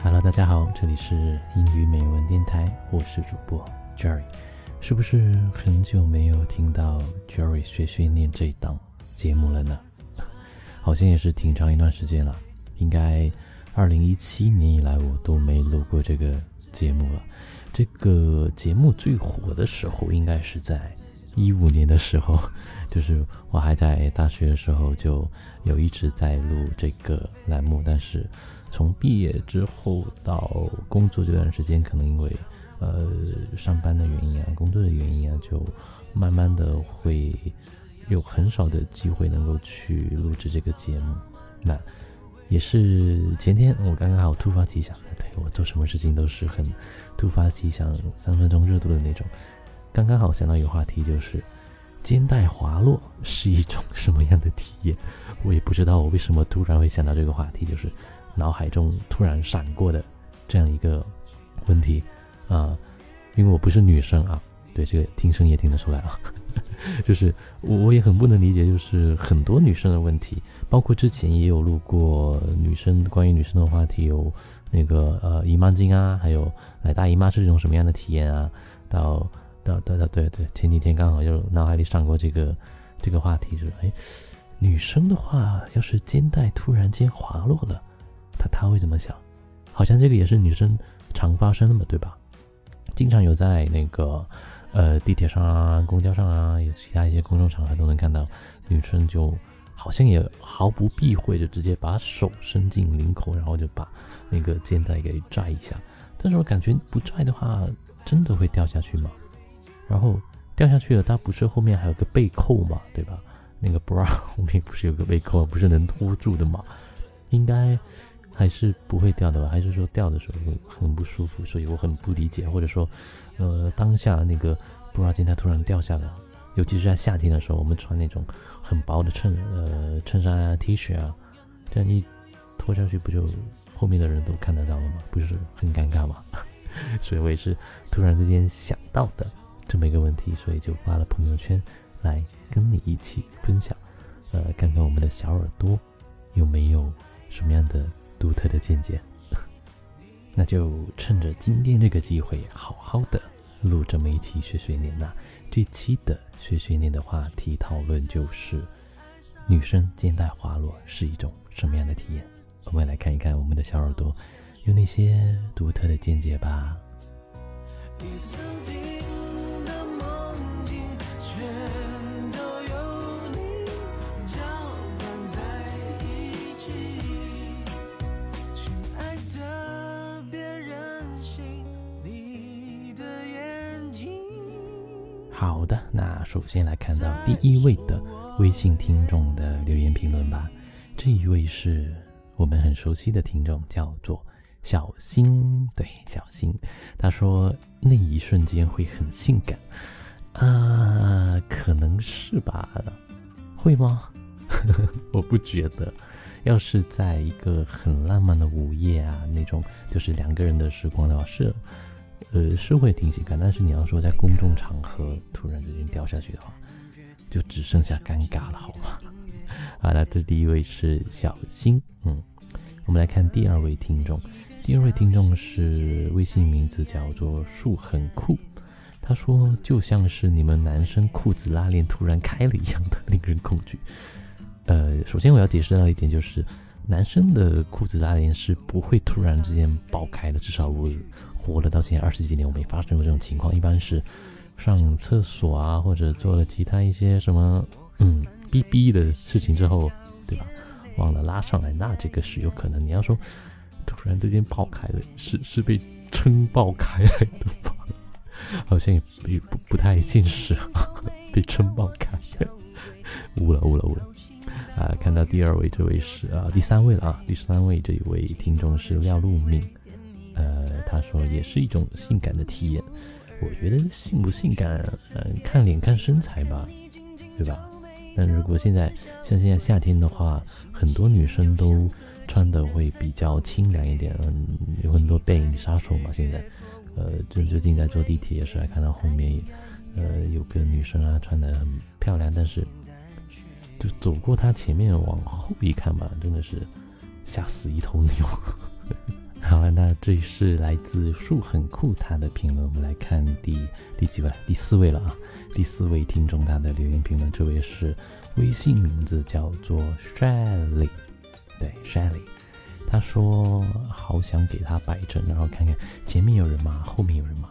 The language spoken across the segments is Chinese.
Hello，大家好，这里是英语美文电台，我是主播 Jerry。是不是很久没有听到 Jerry 学学念这档节目了呢？好像也是挺长一段时间了，应该二零一七年以来我都没录过这个节目了。这个节目最火的时候应该是在一五年的时候，就是我还在大学的时候就有一直在录这个栏目，但是。从毕业之后到工作这段时间，可能因为呃上班的原因啊，工作的原因啊，就慢慢的会有很少的机会能够去录制这个节目。那也是前天我刚刚好突发奇想，对我做什么事情都是很突发奇想，三分钟热度的那种。刚刚好想到一个话题，就是肩带滑落是一种 什么样的体验？我也不知道我为什么突然会想到这个话题，就是。脑海中突然闪过的这样一个问题啊，因为我不是女生啊，对这个听声也听得出来啊，就是我我也很不能理解，就是很多女生的问题，包括之前也有录过女生关于女生的话题，有那个呃姨妈巾啊，还有来大姨妈是一种什么样的体验啊，到到到到对对，前几天刚好就脑海里闪过这个这个话题，就是哎，女生的话要是肩带突然间滑落了。他他会怎么想？好像这个也是女生常发生的嘛，对吧？经常有在那个呃地铁上啊、公交上啊，有其他一些公众场合都能看到，女生就好像也毫不避讳，就直接把手伸进领口，然后就把那个肩带给拽一下。但是我感觉不拽的话，真的会掉下去吗？然后掉下去了，它不是后面还有个背扣嘛，对吧？那个 bra 后面不是有个背扣，不是能托住的吗？应该。还是不会掉的吧？还是说掉的时候会很不舒服？所以我很不理解，或者说，呃，当下那个布拉肩它突然掉下来，尤其是在夏天的时候，我们穿那种很薄的衬呃衬衫啊、T 恤啊，这样一脱下去，不就后面的人都看得到了吗？不是很尴尬吗？所以我也是突然之间想到的这么一个问题，所以就发了朋友圈来跟你一起分享，呃，看看我们的小耳朵有没有什么样的。独特的见解，那就趁着今天这个机会，好好的录这么一期学学年呐。这期的学学年的话题讨论就是，女生肩带滑落是一种什么样的体验？我们来看一看我们的小耳朵有哪些独特的见解吧。好的，那首先来看到第一位的微信听众的留言评论吧。这一位是我们很熟悉的听众，叫做小新。对，小新，他说那一瞬间会很性感啊，可能是吧？会吗？我不觉得。要是在一个很浪漫的午夜啊，那种就是两个人的时光的话，是。呃，是会挺喜感，但是你要说在公众场合突然之间掉下去的话，就只剩下尴尬了，好吗？好了，这第一位是小新，嗯，我们来看第二位听众，第二位听众是微信名字叫做树很酷，他说就像是你们男生裤子拉链突然开了一样的令人恐惧。呃，首先我要解释到一点就是，男生的裤子拉链是不会突然之间爆开的，至少我。活了到现在二十几年，我没发生过这种情况。一般是上厕所啊，或者做了其他一些什么嗯逼逼的事情之后，对吧？忘了拉上来，那这个是有可能。你要说突然之间爆开了，是是被撑爆开来的吗？好像也不不不太现实啊，被撑爆开，误了误了误了啊！看到第二位，这位是啊第三位了啊，第三位这一位听众是廖路敏。说也是一种性感的体验。我觉得性不性感，嗯，看脸看身材吧，对吧？但如果现在像现在夏天的话，很多女生都穿的会比较清凉一点，嗯，有很多背影杀手嘛。现在，呃，就最近在坐地铁也是，看到后面，呃，有个女生啊，穿的很漂亮，但是就走过她前面往后一看吧，真的是吓死一头牛。好了，那这是来自树很酷他的评论，我们来看第第几位？第四位了啊！第四位听众他的留言评论，这位是微信名字叫做 Shelly，对 Shelly，他说好想给他摆正，然后看看前面有人吗？后面有人吗？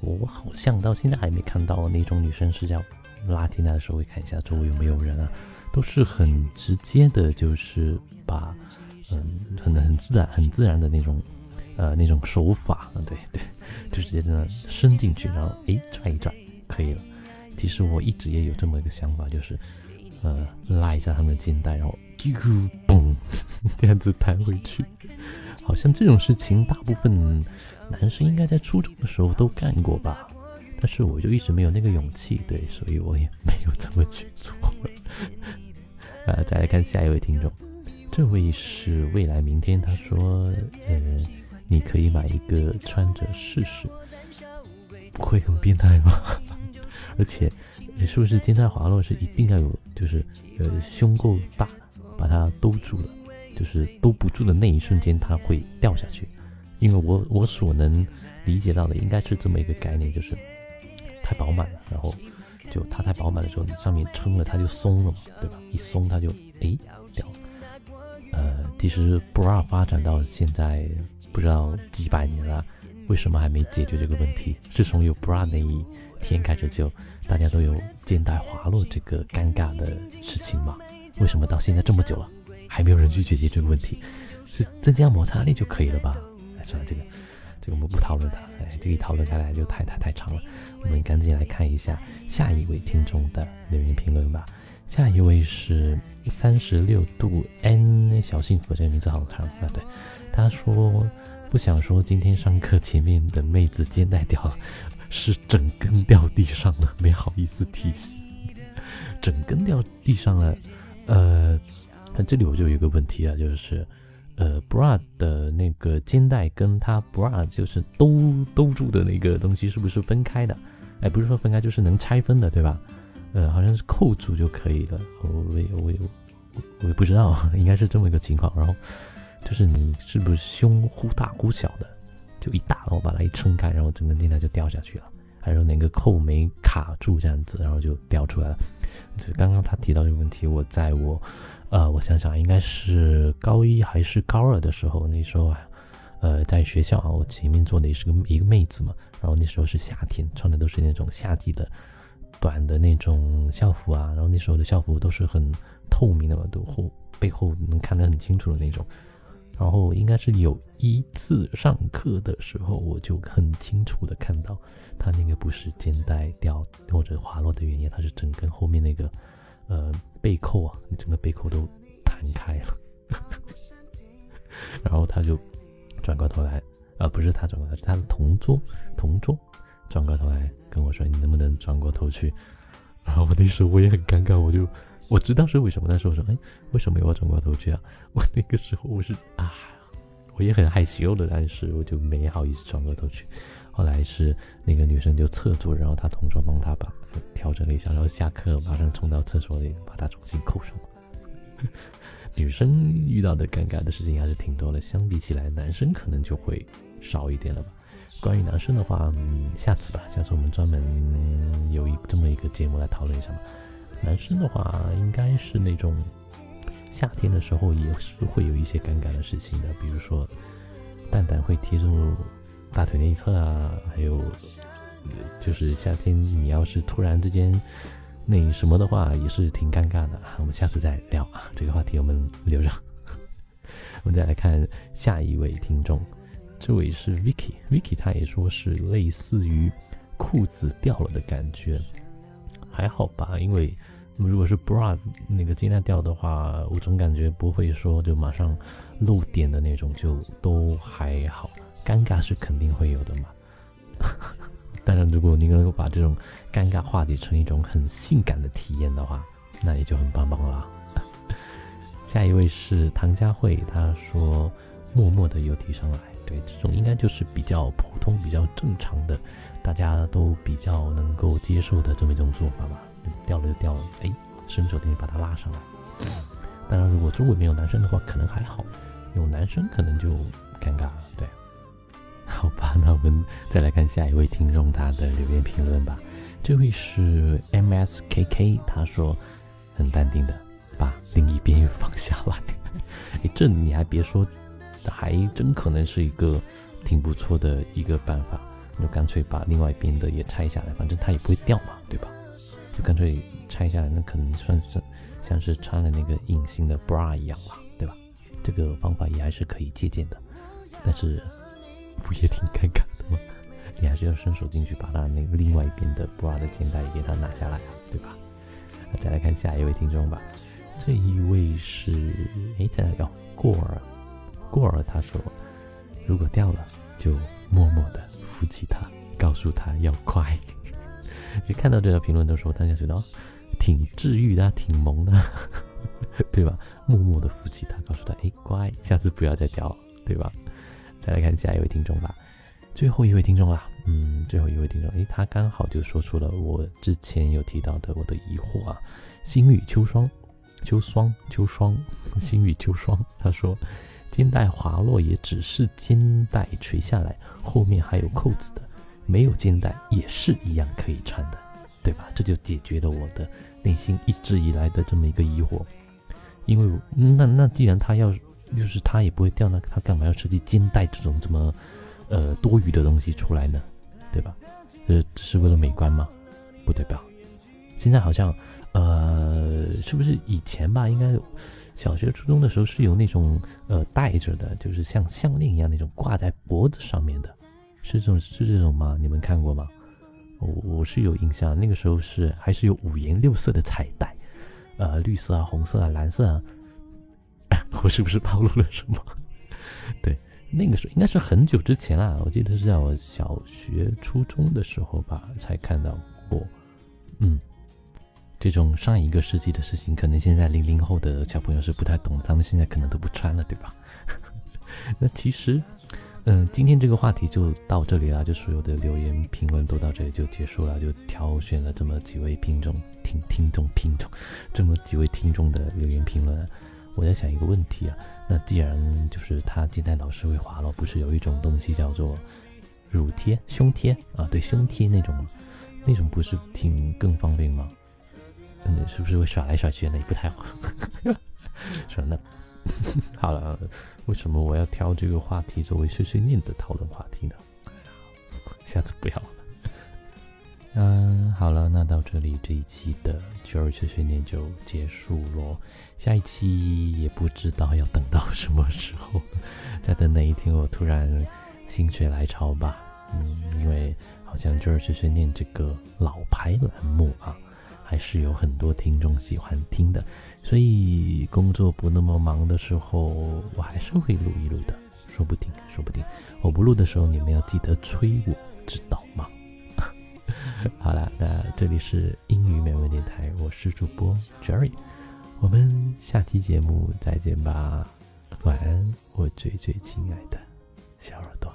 我好像到现在还没看到那种女生是叫拉进来的时候会看一下周围有没有人啊，都是很直接的，就是把嗯很很自然很自然的那种呃那种手法，对对，就直接这样伸进去，然后哎转一转可以了。其实我一直也有这么一个想法，就是呃拉一下他们的肩带，然后啾嘣 这样子弹回去。好像这种事情大部分男生应该在初中的时候都干过吧，但是我就一直没有那个勇气，对，所以我也没有这么去做。呃，再来看下一位听众，这位是未来明天，他说，呃，你可以买一个穿着试试，不会很变态吗？而且，是不是肩带滑落是一定要有，就是呃胸够大，把它兜住了。就是兜不住的那一瞬间，它会掉下去。因为我我所能理解到的，应该是这么一个概念，就是太饱满了，然后就它太饱满的时候，你上面撑了，它就松了嘛，对吧？一松它就哎掉了。呃，其实 bra 发展到现在不知道几百年了，为什么还没解决这个问题？自从有 bra 那一天开始，就大家都有肩带滑落这个尴尬的事情嘛？为什么到现在这么久了？还没有人去解决这个问题，是增加摩擦力就可以了吧？哎，算了，这个，这个我们不讨论它。哎，这个讨论下来就太太太长了。我们赶紧来看一下下一位听众的留言评论吧。下一位是三十六度 N 小幸福，这个名字好长啊。对，他说不想说今天上课前面的妹子肩带掉了，是整根掉地上了，没好意思提醒。整根掉地上了，呃。那这里我就有一个问题啊，就是，呃，bra 的那个肩带跟它 bra 就是兜兜住的那个东西是不是分开的？哎，不是说分开，就是能拆分的，对吧？呃，好像是扣住就可以了。我也我也我也不知道，应该是这么一个情况。然后就是你是不是胸忽大忽小的，就一大，然后把它一撑开，然后整个肩带就掉下去了？还有哪个扣没卡住这样子，然后就掉出来了？就刚刚他提到这个问题，我在我。呃，我想想，应该是高一还是高二的时候，那时候啊，呃，在学校啊，我前面坐的也是个一个妹子嘛，然后那时候是夏天，穿的都是那种夏季的短的那种校服啊，然后那时候的校服都是很透明的嘛，都后背后能看得很清楚的那种，然后应该是有一次上课的时候，我就很清楚的看到，它那个不是肩带掉或者滑落的原因，它是整根后面那个。呃，背扣啊，整个背扣都弹开了，然后他就转过头来，啊，不是他转过头，是他的同桌，同桌转过头来跟我说：“你能不能转过头去？”然后我那时候我也很尴尬，我就我知道是为什么，但是我说：“哎，为什么要转过头去啊？” 我那个时候我是啊，我也很害羞的，但是我就没好意思转过头去。后来是那个女生就侧住，然后她同桌帮她把调整了一下，然后下课马上冲到厕所里把她重新扣上。女生遇到的尴尬的事情还是挺多的，相比起来，男生可能就会少一点了吧。关于男生的话，嗯，下次吧，下次我们专门有一这么一个节目来讨论一下嘛。男生的话，应该是那种夏天的时候也是会有一些尴尬的事情的，比如说蛋蛋会贴住。大腿内侧啊，还有就是夏天，你要是突然之间那什么的话，也是挺尴尬的。我们下次再聊啊，这个话题我们留着。我们再来看下一位听众，这位是 Vicky，Vicky 他也说是类似于裤子掉了的感觉，还好吧？因为如果是 bra 那个肩带掉的话，我总感觉不会说就马上露点的那种，就都还好。尴尬是肯定会有的嘛，当然，如果你能够把这种尴尬化解成一种很性感的体验的话，那也就很棒棒了。下一位是唐佳慧，她说默默的又提上来，对，这种应该就是比较普通、比较正常的，大家都比较能够接受的这么一种做法吧。掉了就掉了，哎，伸手给你把它拉上来。当然，如果周围没有男生的话，可能还好；有男生可能就尴尬了，对。好吧，那我们再来看下一位听众他的留言评论吧。这位是 M S K K，他说很淡定的把另一边又放下来。哎，这你还别说，还真可能是一个挺不错的一个办法。就干脆把另外一边的也拆下来，反正它也不会掉嘛，对吧？就干脆拆下来，那可能算是像是穿了那个隐形的 bra 一样吧，对吧？这个方法也还是可以借鉴的，但是不也挺尴尬的吗？你还是要伸手进去，把它那个另外一边的 bra 的肩带也给它拿下来，对吧？那再来看下一位听众吧，这一位是哎，在哪哦？过儿，过儿，他说，如果掉了，就默默的。扶起他，告诉他要乖。你看到这条评论的时候，大家觉得挺治愈的，挺萌的，对吧？默默的扶起他，告诉他：“哎，乖，下次不要再掉了，对吧？”再来看下一位听众吧，最后一位听众啊，嗯，最后一位听众，哎，他刚好就说出了我之前有提到的我的疑惑啊。星雨秋霜，秋霜，秋霜，星雨秋霜，他说。肩带滑落也只是肩带垂下来，后面还有扣子的，没有肩带也是一样可以穿的，对吧？这就解决了我的内心一直以来的这么一个疑惑。因为那那既然他要，就是他也不会掉，那他干嘛要设计肩带这种这么呃多余的东西出来呢？对吧？呃，只是为了美观吗？不对吧？现在好像呃，是不是以前吧？应该。小学、初中的时候是有那种呃戴着的，就是像项链一样那种挂在脖子上面的，是这种是这种吗？你们看过吗？我我是有印象，那个时候是还是有五颜六色的彩带，呃，绿色啊、红色啊、蓝色啊。我是不是暴露了什么？对，那个时候应该是很久之前啊，我记得是在我小学、初中的时候吧才看到过，嗯。这种上一个世纪的事情，可能现在零零后的小朋友是不太懂，他们现在可能都不穿了，对吧？那其实，嗯，今天这个话题就到这里了，就所有的留言评论都到这里就结束了，就挑选了这么几位听众听听众听众，这么几位听众的留言评论。我在想一个问题啊，那既然就是他今天老是会滑落，不是有一种东西叫做乳贴、胸贴啊？对，胸贴那种，那种不是挺更方便吗？是不是会耍来耍去的也不太好？说那 好了，为什么我要挑这个话题作为碎碎念的讨论话题呢？下次不要了。嗯，好了，那到这里这一期的九二碎碎念就结束喽。下一期也不知道要等到什么时候，再等哪一天我突然心血来潮吧。嗯，因为好像九二碎碎念这个老牌栏目啊。还是有很多听众喜欢听的，所以工作不那么忙的时候，我还是会录一录的，说不定，说不定我不录的时候，你们要记得催我，知道吗？好了，那这里是英语美文电台，我是主播 Jerry，我们下期节目再见吧，晚安，我最最亲爱的小耳朵。